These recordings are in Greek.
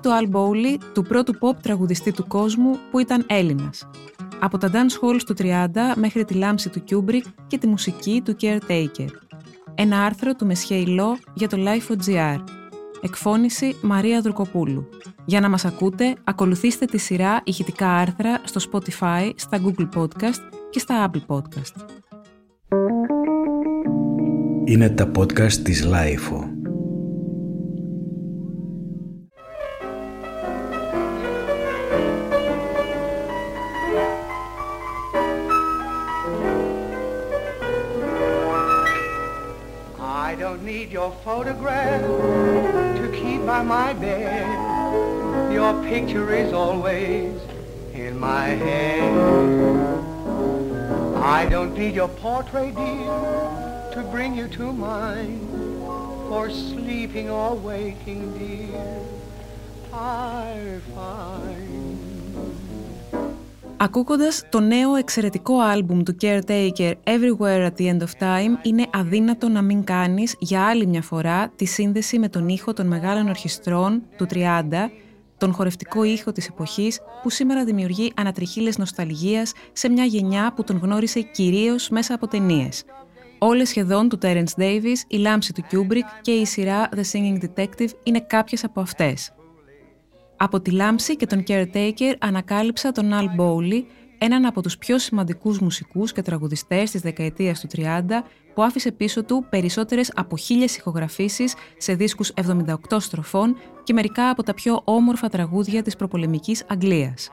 πορεία του Al Bowley, του πρώτου pop τραγουδιστή του κόσμου που ήταν Έλληνας. Από τα dance halls του 30 μέχρι τη λάμψη του Kubrick και τη μουσική του Caretaker. Ένα άρθρο του Μεσχέη για το Life.gr. Εκφώνηση Μαρία Δρουκοπούλου. Για να μας ακούτε, ακολουθήστε τη σειρά ηχητικά άρθρα στο Spotify, στα Google Podcast και στα Apple Podcast. Είναι τα podcast της Lifeo. Your photograph to keep by my bed. Your picture is always in my head. I don't need your portrait, dear, to bring you to mind. For sleeping or waking, dear, I find. Ακούγοντας το νέο εξαιρετικό άλμπουμ του Caretaker Everywhere at the End of Time, είναι αδύνατο να μην κάνεις για άλλη μια φορά τη σύνδεση με τον ήχο των μεγάλων ορχιστρών του 30, τον χορευτικό ήχο της εποχής που σήμερα δημιουργεί ανατριχίλες νοσταλγίας σε μια γενιά που τον γνώρισε κυρίως μέσα από ταινίες. Όλες σχεδόν του Terence Davis, η λάμψη του Kubrick και η σειρά The Singing Detective είναι κάποιες από αυτές. Από τη Λάμψη και τον Caretaker ανακάλυψα τον Al Bowley, έναν από τους πιο σημαντικούς μουσικούς και τραγουδιστές της δεκαετίας του 30, που άφησε πίσω του περισσότερες από χίλιες ηχογραφήσεις σε δίσκους 78 στροφών και μερικά από τα πιο όμορφα τραγούδια της προπολεμικής Αγγλίας.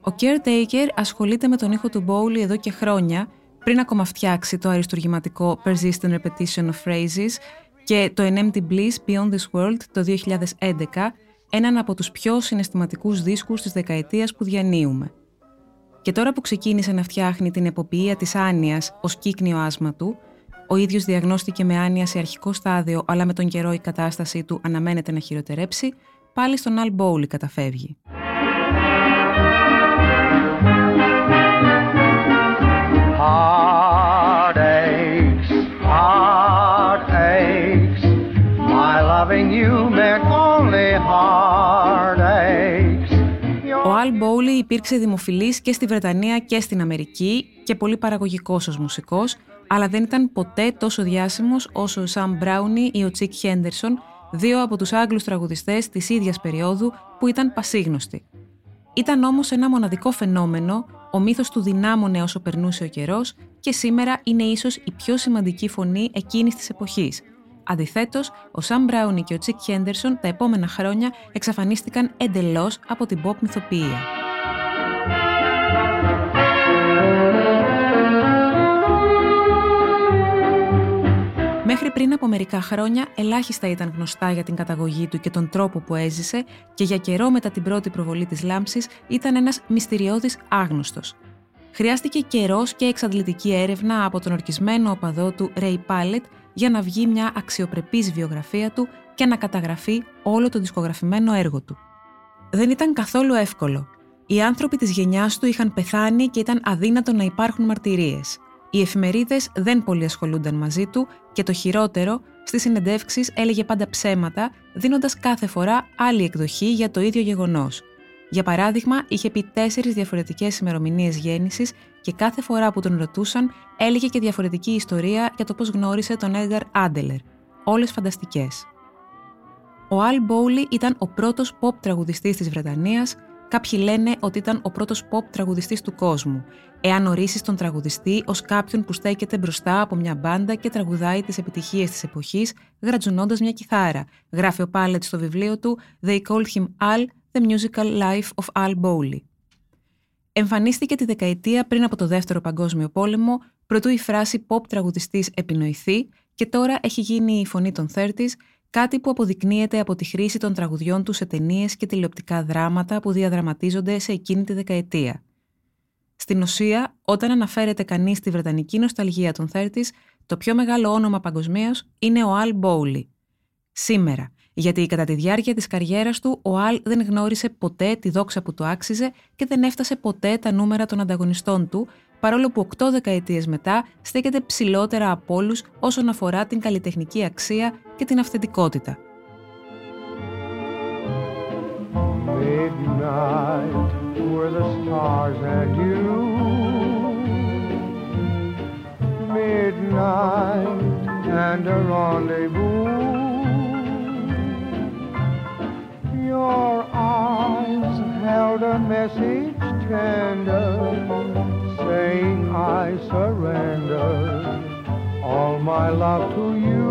Ο Caretaker ασχολείται με τον ήχο του Bowley εδώ και χρόνια, πριν ακόμα φτιάξει το αριστουργηματικό Persistent Repetition of Phrases και το An Empty Bliss Beyond This World το 2011, έναν από τους πιο συναισθηματικούς δίσκους της δεκαετίας που διανύουμε. Και τώρα που ξεκίνησε να φτιάχνει την εποποιία της άνοιας ως κύκνιο άσμα του, ο ίδιος διαγνώστηκε με άνοια σε αρχικό στάδιο, αλλά με τον καιρό η κατάστασή του αναμένεται να χειροτερέψει, πάλι στον Al Bowley καταφεύγει. Ο Al Bowley υπήρξε δημοφιλής και στη Βρετανία και στην Αμερική και πολύ παραγωγικός ως μουσικός, αλλά δεν ήταν ποτέ τόσο διάσημος όσο ο Sam Browne ή ο Chick Henderson, δύο από τους Άγγλους τραγουδιστές της ίδιας περίοδου που ήταν πασίγνωστοι. Ήταν όμως ένα μοναδικό φαινόμενο, ο μύθος του δυνάμωνε όσο περνούσε ο καιρός και σήμερα είναι ίσως η πιο σημαντική φωνή εκείνης της εποχής. Αντιθέτως, ο Σαμ Μπράουνι και ο Τσίκ Χέντερσον τα επόμενα χρόνια εξαφανίστηκαν εντελώς από την pop μυθοποιία. Μέχρι πριν από μερικά χρόνια, ελάχιστα ήταν γνωστά για την καταγωγή του και τον τρόπο που έζησε και για καιρό μετά την πρώτη προβολή της λάμψης ήταν ένας μυστηριώδης άγνωστος. Χρειάστηκε καιρός και εξαντλητική έρευνα από τον ορκισμένο οπαδό του Ray Pallet για να βγει μια αξιοπρεπής βιογραφία του και να καταγραφεί όλο το δισκογραφημένο έργο του. Δεν ήταν καθόλου εύκολο. Οι άνθρωποι της γενιάς του είχαν πεθάνει και ήταν αδύνατο να υπάρχουν μαρτυρίες. Οι εφημερίδες δεν πολύ ασχολούνταν μαζί του και το χειρότερο, στις συνεντεύξεις έλεγε πάντα ψέματα, δίνοντας κάθε φορά άλλη εκδοχή για το ίδιο γεγονός. Για παράδειγμα, είχε πει τέσσερις διαφορετικές ημερομηνίες γέννησης και κάθε φορά που τον ρωτούσαν έλεγε και διαφορετική ιστορία για το πώς γνώρισε τον Edgar Άντελερ. Όλες φανταστικές. Ο Al Bowley ήταν ο πρώτος pop τραγουδιστής της Βρετανίας, κάποιοι λένε ότι ήταν ο πρώτος pop τραγουδιστής του κόσμου, εάν ορίσει τον τραγουδιστή ως κάποιον που στέκεται μπροστά από μια μπάντα και τραγουδάει τις επιτυχίες της εποχής, γρατζουνώντας μια κιθάρα, γράφει ο Πάλετ στο βιβλίο του «They called him Al, the musical life of Al Bowley». Εμφανίστηκε τη δεκαετία πριν από το Δεύτερο Παγκόσμιο Πόλεμο, προτού η φράση pop τραγουδιστής επινοηθεί και τώρα έχει γίνει η φωνή των 30's, κάτι που αποδεικνύεται από τη χρήση των τραγουδιών τους σε ταινίες και τηλεοπτικά δράματα που διαδραματίζονται σε εκείνη τη δεκαετία. Στην ουσία, όταν αναφέρεται κανείς στη βρετανική νοσταλγία των 30's, το πιο μεγάλο όνομα παγκοσμίως είναι ο Al Bowley. Σήμερα, γιατί κατά τη διάρκεια της καριέρας του ο Αλ δεν γνώρισε ποτέ τη δόξα που του άξιζε και δεν έφτασε ποτέ τα νούμερα των ανταγωνιστών του, παρόλο που 8 δεκαετίες μετά στέκεται ψηλότερα από όλους όσον αφορά την καλλιτεχνική αξία και την αυθεντικότητα. midnight were the stars and you. Midnight and a rendezvous. Your eyes held a message tender, saying I surrender all my love to you.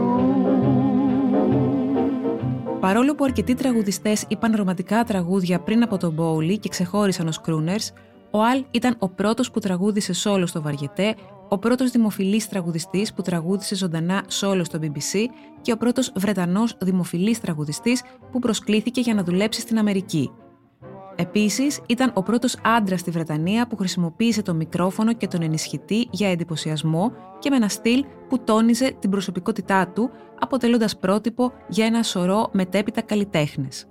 Παρόλο που αρκετοί τραγουδιστές είπαν ρομαντικά τραγούδια πριν από τον Μπόουλι και ξεχώρισαν ω crooners, ο Αλ ήταν ο πρώτος που τραγούδισε σόλο στο Βαριετέ, ο πρώτος δημοφιλής τραγουδιστής που τραγούδισε ζωντανά σόλο στο BBC και ο πρώτος Βρετανός δημοφιλής τραγουδιστής που προσκλήθηκε για να δουλέψει στην Αμερική. Επίσης, ήταν ο πρώτος άντρας στη Βρετανία που χρησιμοποίησε το μικρόφωνο και τον ενισχυτή για εντυπωσιασμό και με ένα στυλ που τόνιζε την προσωπικότητά του, αποτελώντας πρότυπο για ένα σωρό μετέπειτα καλλιτέχνες.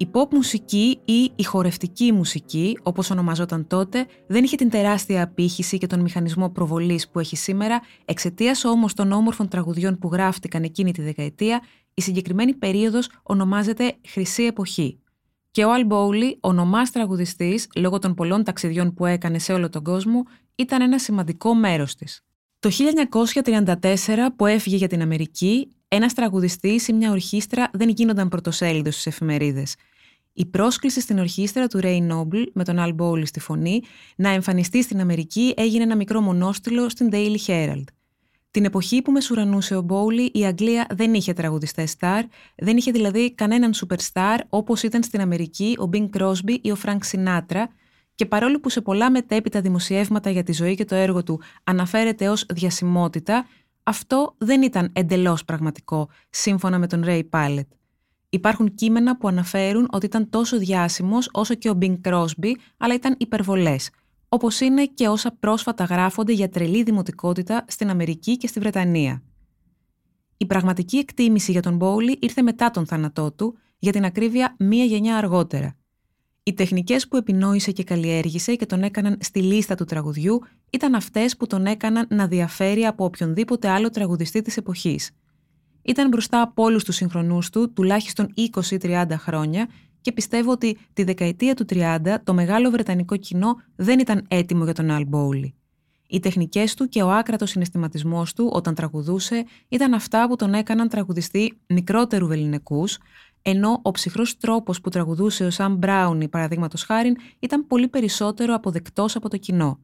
Η pop μουσική ή η χορευτική μουσική, όπως ονομαζόταν τότε, δεν είχε την τεράστια απήχηση και τον μηχανισμό προβολής που έχει σήμερα, εξαιτίας όμως των όμορφων τραγουδιών που γράφτηκαν εκείνη τη δεκαετία, η συγκεκριμένη περίοδος ονομάζεται Χρυσή Εποχή. Και ο Αλ Μπόουλι, ονομά τραγουδιστής, λόγω των πολλών ταξιδιών που έκανε σε όλο τον κόσμο, ήταν ένα σημαντικό μέρος της. Το 1934, που έφυγε για την Αμερική, ένας τραγουδιστής ή μια ορχήστρα δεν γίνονταν πρωτοσέλιδος στις εφημερίδες. Η πρόσκληση στην ορχήστρα του Ray Noble με τον Al Bowley στη φωνή να εμφανιστεί στην Αμερική έγινε ένα μικρό μονόστιλο στην Daily Herald. Την εποχή που μεσουρανούσε ο Μπόουλι, η Αγγλία δεν είχε τραγουδιστές στάρ, δεν είχε δηλαδή κανέναν superstar όπως ήταν στην Αμερική ο Bing Crosby ή ο Frank Sinatra, και παρόλο που σε πολλά μετέπειτα δημοσιεύματα για τη ζωή και το έργο του αναφέρεται ως διασημότητα, αυτό δεν ήταν εντελώς πραγματικό, σύμφωνα με τον Ray Pallet. Υπάρχουν κείμενα που αναφέρουν ότι ήταν τόσο διάσημος όσο και ο Bing Crosby, αλλά ήταν υπερβολές, όπως είναι και όσα πρόσφατα γράφονται για τρελή δημοτικότητα στην Αμερική και στη Βρετανία. Η πραγματική εκτίμηση για τον Μπόουλι ήρθε μετά τον θάνατό του, για την ακρίβεια μία γενιά αργότερα. Οι τεχνικές που επινόησε και καλλιέργησε και τον έκαναν στη λίστα του τραγουδιού ήταν αυτές που τον έκαναν να διαφέρει από οποιονδήποτε άλλο τραγουδιστή της εποχής. Ήταν μπροστά από όλους τους συγχρονού του τουλάχιστον 20-30 χρόνια και πιστεύω ότι τη δεκαετία του 30 το μεγάλο βρετανικό κοινό δεν ήταν έτοιμο για τον Αλ Μπόουλι. Οι τεχνικές του και ο άκρατος συναισθηματισμός του όταν τραγουδούσε ήταν αυτά που τον έκαναν τραγουδιστή μικρότερου βεληνικούς, ενώ ο ψυχρός τρόπος που τραγουδούσε ο Σαμ Μπράουνι, παραδείγματος χάρη, ήταν πολύ περισσότερο αποδεκτός από το κοινό.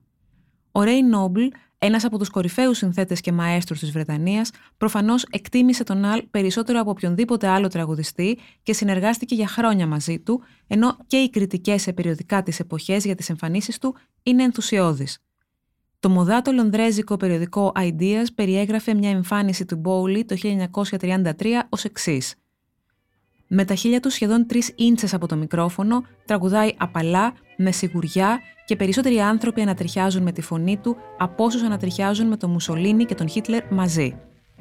Ο Ρέι Νόμπλ, ένας από τους κορυφαίους συνθέτες και μαέστρους της Βρετανίας, προφανώς εκτίμησε τον Αλ περισσότερο από οποιονδήποτε άλλο τραγουδιστή και συνεργάστηκε για χρόνια μαζί του, ενώ και οι κριτικές σε περιοδικά της εποχές για τις εμφανίσεις του είναι ενθουσιώδεις. Το μοδάτο λονδρέζικο περιοδικό Ideas περιέγραφε μια εμφάνιση του Μπόουλι το 1933 ως εξής με τα χείλια του σχεδόν τρεις ίντσες από το μικρόφωνο, τραγουδάει απαλά, με σιγουριά και περισσότεροι άνθρωποι ανατριχιάζουν με τη φωνή του από όσους ανατριχιάζουν με τον Μουσολίνη και τον Χίτλερ μαζί.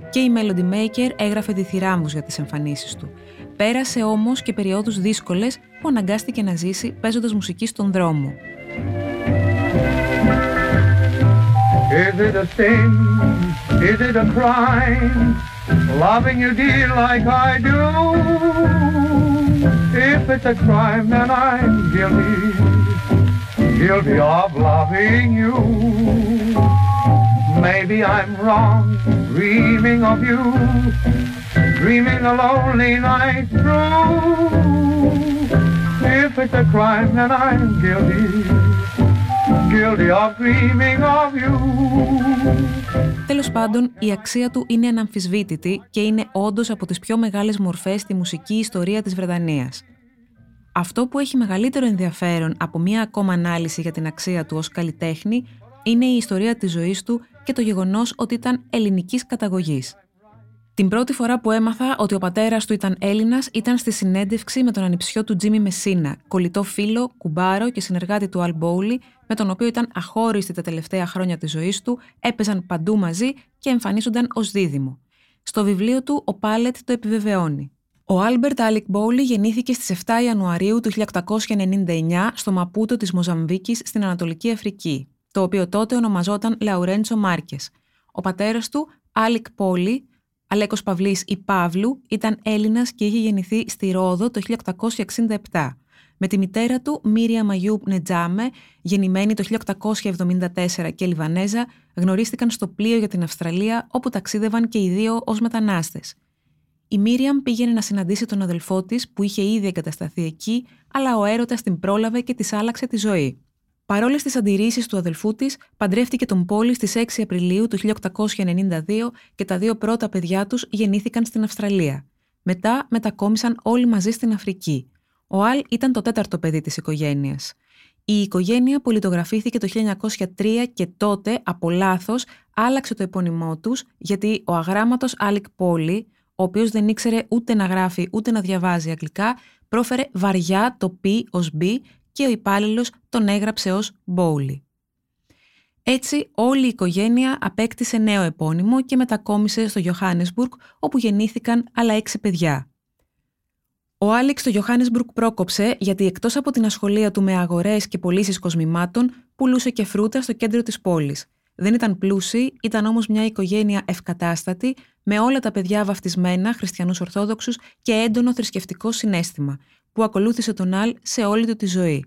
Και η Melody Maker έγραφε διθυράμβου για τις εμφανίσεις του. Πέρασε όμως και περιόδους δύσκολες που αναγκάστηκε να ζήσει παίζοντας μουσική στον δρόμο. Is it a sin? Is it a crime? Loving you dear like I do; If it's a crime, then I'm guilty. Guilty of loving you. Maybe I'm wrong, dreaming of you. Dreaming a lonely night through. If it's a crime, then I'm guilty. Guilty of dreaming of you. Τέλος πάντων, η αξία του είναι αναμφισβήτητη και είναι όντως από τις πιο μεγάλες μορφές στη μουσική ιστορία της Βρετανίας. Αυτό που έχει μεγαλύτερο ενδιαφέρον από μία ακόμα ανάλυση για την αξία του ως καλλιτέχνη είναι η ιστορία της ζωής του και το γεγονός ότι ήταν ελληνικής καταγωγής. Την πρώτη φορά που έμαθα ότι ο πατέρας του ήταν Έλληνας ήταν στη συνέντευξη με τον ανιψιό του Τζίμι Μεσίνα, κολλητό φίλο, κουμπάρο και συνεργάτη του Αλ Μπόουλι, με τον οποίο ήταν αχώριστη τα τελευταία χρόνια της ζωής του, έπαιζαν παντού μαζί και εμφανίζονταν ως δίδυμο. Στο βιβλίο του, ο Πάλετ το επιβεβαιώνει. Ο Άλμπερτ Άλικ Μπόουλι γεννήθηκε στις 7 Ιανουαρίου του 1899 στο Μαπούτο της Μοζαμβίκης στην Ανατολική Αφρική, το οποίο τότε ονομαζόταν Λαουρέντσο Μάρκες. Ο πατέρας του, Άλικ Πόλι, Αλέκος Παυλής ή Παύλου ήταν Έλληνας και είχε γεννηθεί στη Ρόδο το 1867. Με τη μητέρα του, Μύρια Μαγιού Νετζάμε, γεννημένη το 1874 και Λιβανέζα, γνωρίστηκαν στο πλοίο για την Αυστραλία, όπου ταξίδευαν και οι δύο ως μετανάστες. Η Μίριαμ πήγαινε να συναντήσει τον αδελφό της, που είχε ήδη εγκατασταθεί εκεί, αλλά ο έρωτας την πρόλαβε και της άλλαξε τη ζωή. Παρόλες τις αντιρρήσεις του αδελφού της, παντρεύτηκε τον Πόλη στις 6 Απριλίου του 1892 και τα δύο πρώτα παιδιά τους γεννήθηκαν στην Αυστραλία. Μετά μετακόμισαν όλοι μαζί στην Αφρική. Ο Αλ ήταν το τέταρτο παιδί της οικογένειας. Η οικογένεια πολιτογραφήθηκε το 1903 και τότε, από λάθος, άλλαξε το επώνυμό τους γιατί ο αγράμματος Άλικ Πόλη, ο οποίος δεν ήξερε ούτε να γράφει ούτε να διαβάζει αγγλικά, πρόφερε βαριά το P ως B και ο υπάλληλος τον έγραψε ως Μπόουλι. Έτσι, όλη η οικογένεια απέκτησε νέο επώνυμο και μετακόμισε στο Johannesburg, όπου γεννήθηκαν άλλα έξι παιδιά. Ο Άλεξ στο Johannesburg πρόκοψε γιατί εκτός από την ασχολία του με αγορές και πωλήσεις κοσμημάτων, πουλούσε και φρούτα στο κέντρο της πόλης. Δεν ήταν πλούσιοι, ήταν όμως μια οικογένεια ευκατάστατη, με όλα τα παιδιά βαφτισμένα, χριστιανούς ορθόδοξους και έντονο θρησκευτικό συνέστημα, που ακολούθησε τον Αλ σε όλη του τη ζωή.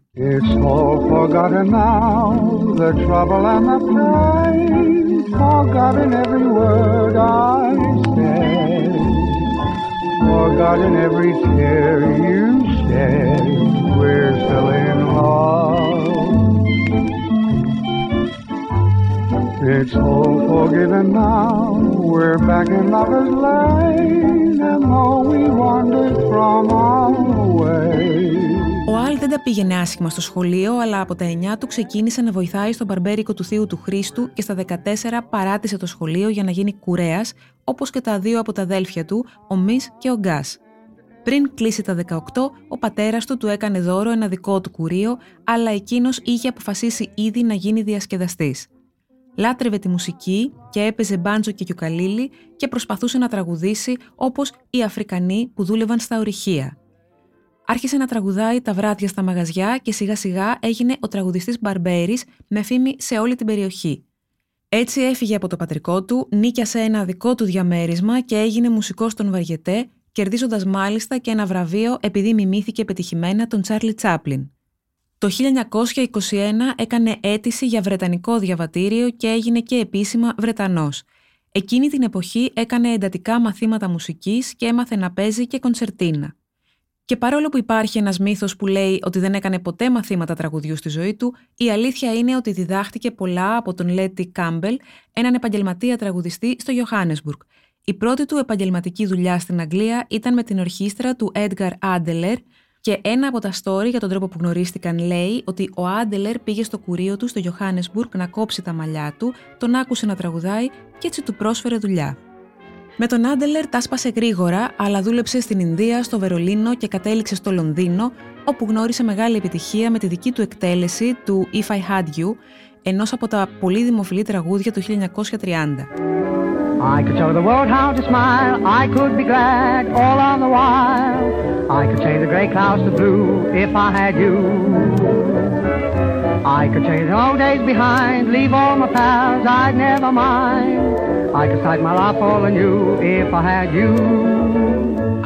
Forgotten every tear you shed, we're still in love. It's all forgiven now, we're back in lover's lane, and though we wandered from our way. Ο Αλ δεν τα πήγαινε άσχημα στο σχολείο, αλλά από τα 9 του ξεκίνησε να βοηθάει στον μπαρμπέρικο του θείου του Χρήστου και στα 14 παράτησε το σχολείο για να γίνει κουρέας, όπως και τα δύο από τα αδέλφια του, ο Μη και ο Γκάς. Πριν κλείσει τα 18, ο πατέρας του του έκανε δώρο ένα δικό του κουρίο, αλλά εκείνος είχε αποφασίσει ήδη να γίνει διασκεδαστής. Λάτρευε τη μουσική και έπαιζε μπάντζο και κιουκαλίλι και προσπαθούσε να τραγουδήσει όπως οι Αφρικανοί που δούλευαν στα ορυχεία. Άρχισε να τραγουδάει τα βράδια στα μαγαζιά και σιγά σιγά έγινε ο τραγουδιστής Μπαρμπέρης με φήμη σε όλη την περιοχή. Έτσι έφυγε από το πατρικό του, νίκιασε ένα δικό του διαμέρισμα και έγινε μουσικός στον Βαριετέ, κερδίζοντας μάλιστα και ένα βραβείο επειδή μιμήθηκε πετυχημένα τον Τσάρλι Τσάπλιν. Το 1921 έκανε αίτηση για Βρετανικό διαβατήριο και έγινε και επίσημα Βρετανός. Εκείνη την εποχή έκανε εντατικά μαθήματα μουσικής και έμαθε να παίζει και κονσερτίνα. Και παρόλο που υπάρχει ένας μύθος που λέει ότι δεν έκανε ποτέ μαθήματα τραγουδιού στη ζωή του, η αλήθεια είναι ότι διδάχτηκε πολλά από τον Λέτι Κάμπελ, έναν επαγγελματία τραγουδιστή στο Johannesburg. Η πρώτη του επαγγελματική δουλειά στην Αγγλία ήταν με την ορχήστρα του Edgar Adler και ένα από τα story για τον τρόπο που γνωρίστηκαν λέει ότι ο Άντελερ πήγε στο κουρίο του στο Johannesburg να κόψει τα μαλλιά του, τον άκουσε να τραγουδάει και έτσι του πρόσφερε δουλειά. Με τον Άντελερ τα σπάσε γρήγορα, αλλά δούλεψε στην Ινδία, στο Βερολίνο και κατέληξε στο Λονδίνο, όπου γνώρισε μεγάλη επιτυχία με τη δική του εκτέλεση του If I Had You, ενός από τα πολύ δημοφιλή τραγούδια του 1930. I could show the world how to smile, I could be glad all on the while. I could change the gray clouds to blue if I had you. I could change the old days behind, leave all my pals, I'd never mind.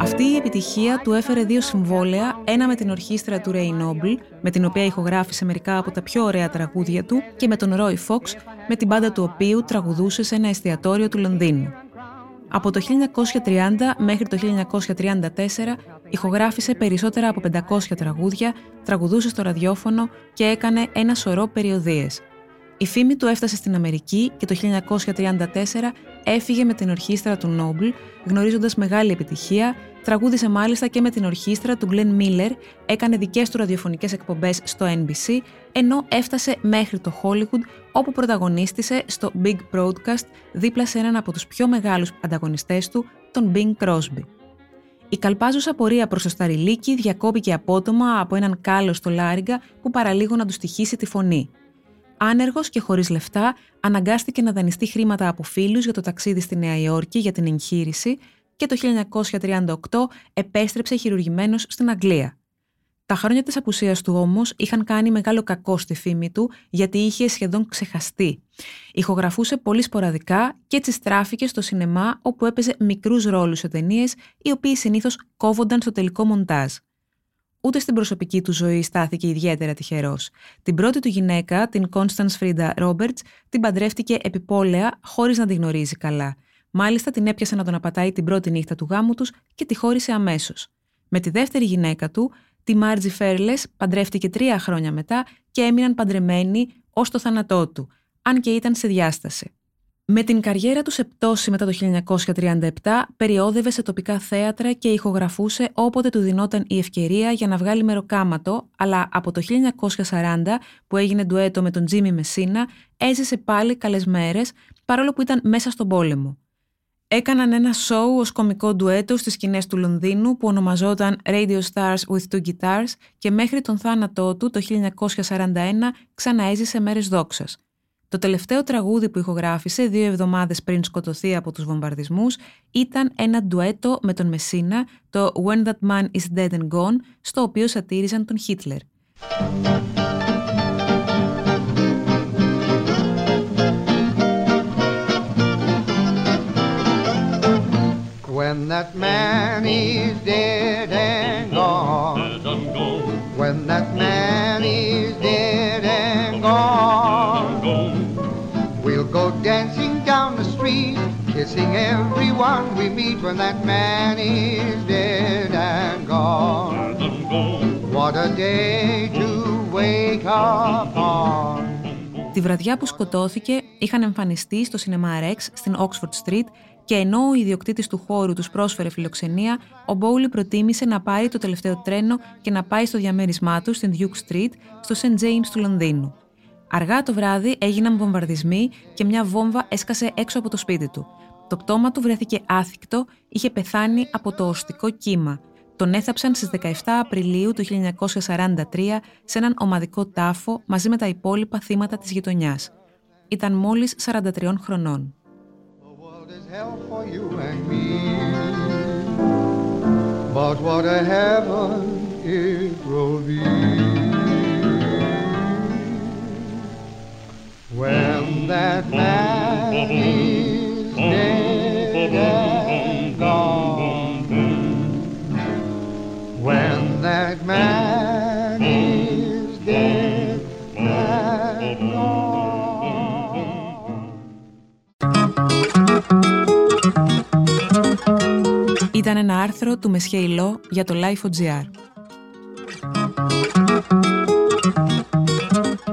Αυτή η επιτυχία του έφερε δύο συμβόλαια, ένα με την ορχήστρα του Ray Noble, με την οποία ηχογράφησε μερικά από τα πιο ωραία τραγούδια του, και με τον Roy Fox, με την πάντα του οποίου τραγουδούσε σε ένα εστιατόριο του Λονδίνου. Από το 1930 μέχρι το 1934 ηχογράφησε περισσότερα από 500 τραγούδια, τραγουδούσε στο ραδιόφωνο και έκανε ένα σωρό περιοδίες. Η φήμη του έφτασε στην Αμερική και το 1934 έφυγε με την ορχήστρα του Νόμπλ, γνωρίζοντας μεγάλη επιτυχία, τραγούδισε μάλιστα και με την ορχήστρα του Glenn Miller, έκανε δικές του ραδιοφωνικές εκπομπές στο NBC, ενώ έφτασε μέχρι το Hollywood, όπου πρωταγωνίστησε στο Big Broadcast δίπλα σε έναν από τους πιο μεγάλους ανταγωνιστές του, τον Bing Crosby. Η καλπάζουσα πορεία προς το Σταριλίκι διακόπηκε απότομα από έναν κάλο στο Λάριγκα που παραλίγο να του στοιχήσει τη φωνή άνεργος και χωρίς λεφτά, αναγκάστηκε να δανειστεί χρήματα από φίλους για το ταξίδι στη Νέα Υόρκη για την εγχείρηση και το 1938 επέστρεψε χειρουργημένος στην Αγγλία. Τα χρόνια της απουσίας του όμως είχαν κάνει μεγάλο κακό στη φήμη του γιατί είχε σχεδόν ξεχαστεί. Ηχογραφούσε πολύ σποραδικά και έτσι στράφηκε στο σινεμά όπου έπαιζε μικρούς ρόλους σε ταινίες, οι οποίοι συνήθως κόβονταν στο τελικό μοντάζ. ούτε στην προσωπική του ζωή στάθηκε ιδιαίτερα τυχερός. Την πρώτη του γυναίκα, την Constance Frida Roberts, την παντρεύτηκε επιπόλαια χωρίς να τη γνωρίζει καλά. Μάλιστα την έπιασε να τον απατάει την πρώτη νύχτα του γάμου τους και τη χώρισε αμέσως. Με τη δεύτερη γυναίκα του, τη Μάρτζι Φέρλες, παντρεύτηκε τρία χρόνια μετά και έμειναν παντρεμένοι ως το θάνατό του, αν και ήταν σε διάσταση. Με την καριέρα τους σε πτώση μετά το 1937, περιόδευε σε τοπικά θέατρα και ηχογραφούσε όποτε του δινόταν η ευκαιρία για να βγάλει μεροκάματο, αλλά από το 1940, που έγινε ντουέτο με τον Τζίμι Μεσίνα, έζησε πάλι καλές μέρες, παρόλο που ήταν μέσα στον πόλεμο. Έκαναν ένα σοου ως κομικό ντουέτο στις σκηνές του Λονδίνου που ονομαζόταν Radio Stars with Two Guitars και μέχρι τον θάνατό του το 1941 ξαναέζησε μέρες δόξας. Το τελευταίο τραγούδι που ηχογράφησε δύο εβδομάδες πριν σκοτωθεί από τους βομβαρδισμούς ήταν ένα ντουέτο με τον Μεσίνα, το When That Man Is Dead and Gone, στο οποίο σατήριζαν τον Χίτλερ. We meet when that man is dead and gone. What a day to wake up on. Τη βραδιά που σκοτώθηκε είχαν εμφανιστεί στο σινεμά Rex στην Oxford Street και ενώ ο ιδιοκτήτης του χώρου τους πρόσφερε φιλοξενία, ο Μπόουλι προτίμησε να πάρει το τελευταίο τρένο και να πάει στο διαμέρισμά τους στην Duke Street, στο St. James του Λονδίνου. Αργά το βράδυ έγιναν βομβαρδισμοί και μια βόμβα έσκασε έξω από το σπίτι του. Το πτώμα του βρέθηκε άθικτο, είχε πεθάνει από το οστικό κύμα. Τον έθαψαν στις 17 Απριλίου του 1943 σε έναν ομαδικό τάφο μαζί με τα υπόλοιπα θύματα της γειτονιάς. Ήταν μόλις 43 χρονών. is hell for you and me. But what a heaven it will be when that man is dead and gone. When that man is dead and gone. Ήταν ένα άρθρο του Μεσχέηλό για το Life.gr.